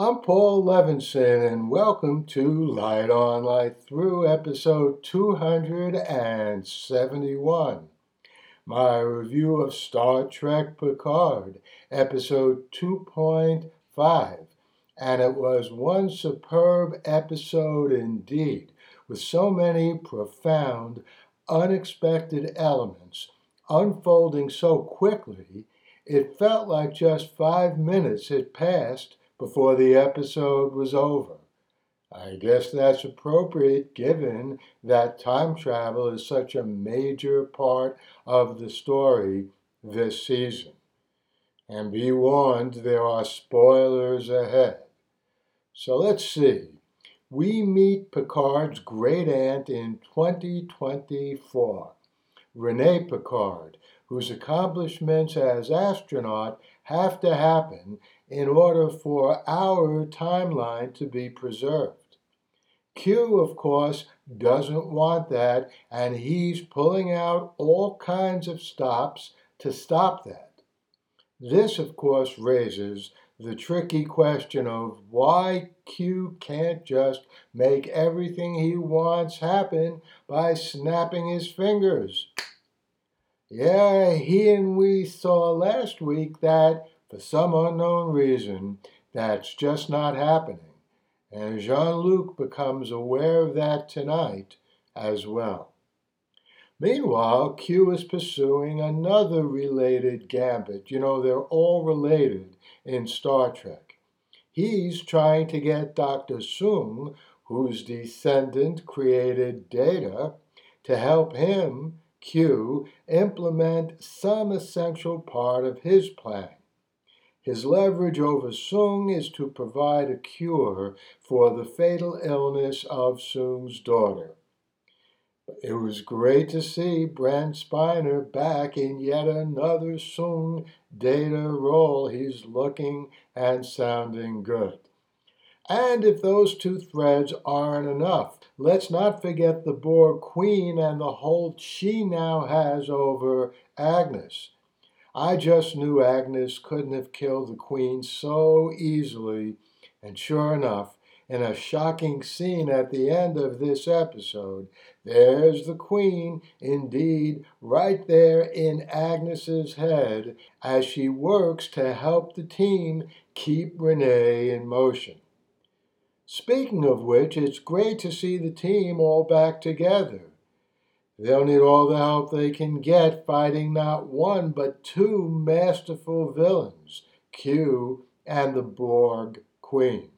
I'm Paul Levinson, and welcome to Light On Light Through, episode 271. My review of Star Trek Picard, episode 2.5. And it was one superb episode indeed, with so many profound, unexpected elements unfolding so quickly, it felt like just five minutes had passed before the episode was over. I guess that's appropriate given that time travel is such a major part of the story this season. And be warned, there are spoilers ahead. So let's see. We meet Picard's great aunt in 2024, Renee Picard, whose accomplishments as astronaut have to happen in order for our timeline to be preserved. Q, of course, doesn't want that, and he's pulling out all kinds of stops to stop that. This, of course, raises the tricky question of why Q can't just make everything he wants happen by snapping his fingers. Yeah, he and we saw last week that for some unknown reason, that's just not happening. And Jean Luc becomes aware of that tonight as well. Meanwhile, Q is pursuing another related gambit. You know, they're all related in Star Trek. He's trying to get Dr. Soong, whose descendant created Data, to help him, Q, implement some essential part of his plan. His leverage over Soong is to provide a cure for the fatal illness of Soong's daughter. It was great to see Brent Spiner back in yet another Soong data role. He's looking and sounding good. And if those two threads aren't enough, let's not forget the Borg Queen and the hold she now has over Agnes. I just knew Agnes couldn't have killed the queen so easily, and sure enough, in a shocking scene at the end of this episode, there's the queen, indeed, right there in Agnes's head as she works to help the team keep Renee in motion. Speaking of which, it's great to see the team all back together. They'll need all the help they can get fighting not one but two masterful villains, Q and the Borg Queen.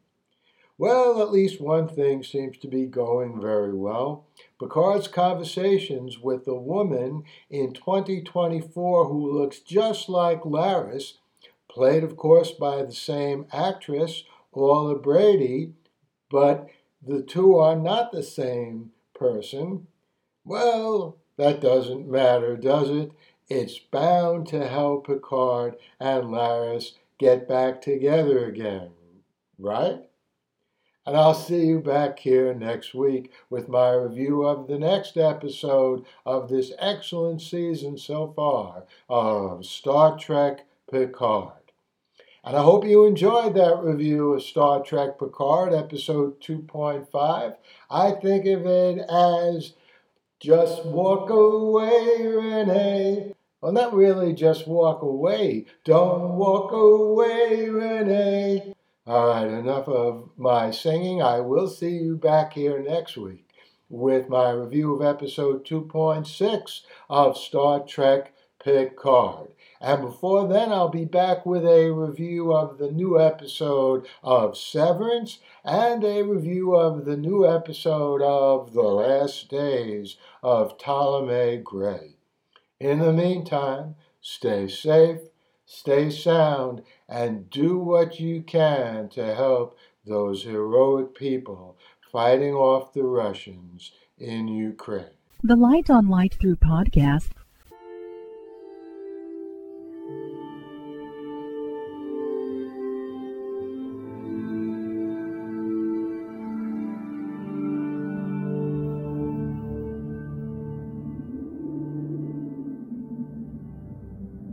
Well, at least one thing seems to be going very well. Picard's conversations with the woman in 2024 who looks just like Laris, played, of course, by the same actress, Orla Brady, but the two are not the same person. Well, that doesn't matter, does it? It's bound to help Picard and Laris get back together again, right? And I'll see you back here next week with my review of the next episode of this excellent season so far of Star Trek Picard. And I hope you enjoyed that review of Star Trek Picard, episode 2.5. I think of it as just walk away, Renee. Well, not really just walk away. Don't walk away, Renee. All right, enough of my singing. I will see you back here next week with my review of episode 2.6 of Star Trek Picard. And before then, I'll be back with a review of the new episode of Severance and a review of the new episode of The Last Days of Ptolemy Grey. In the meantime, stay safe, stay sound, and do what you can to help those heroic people fighting off the Russians in Ukraine. The Light on Light Through podcast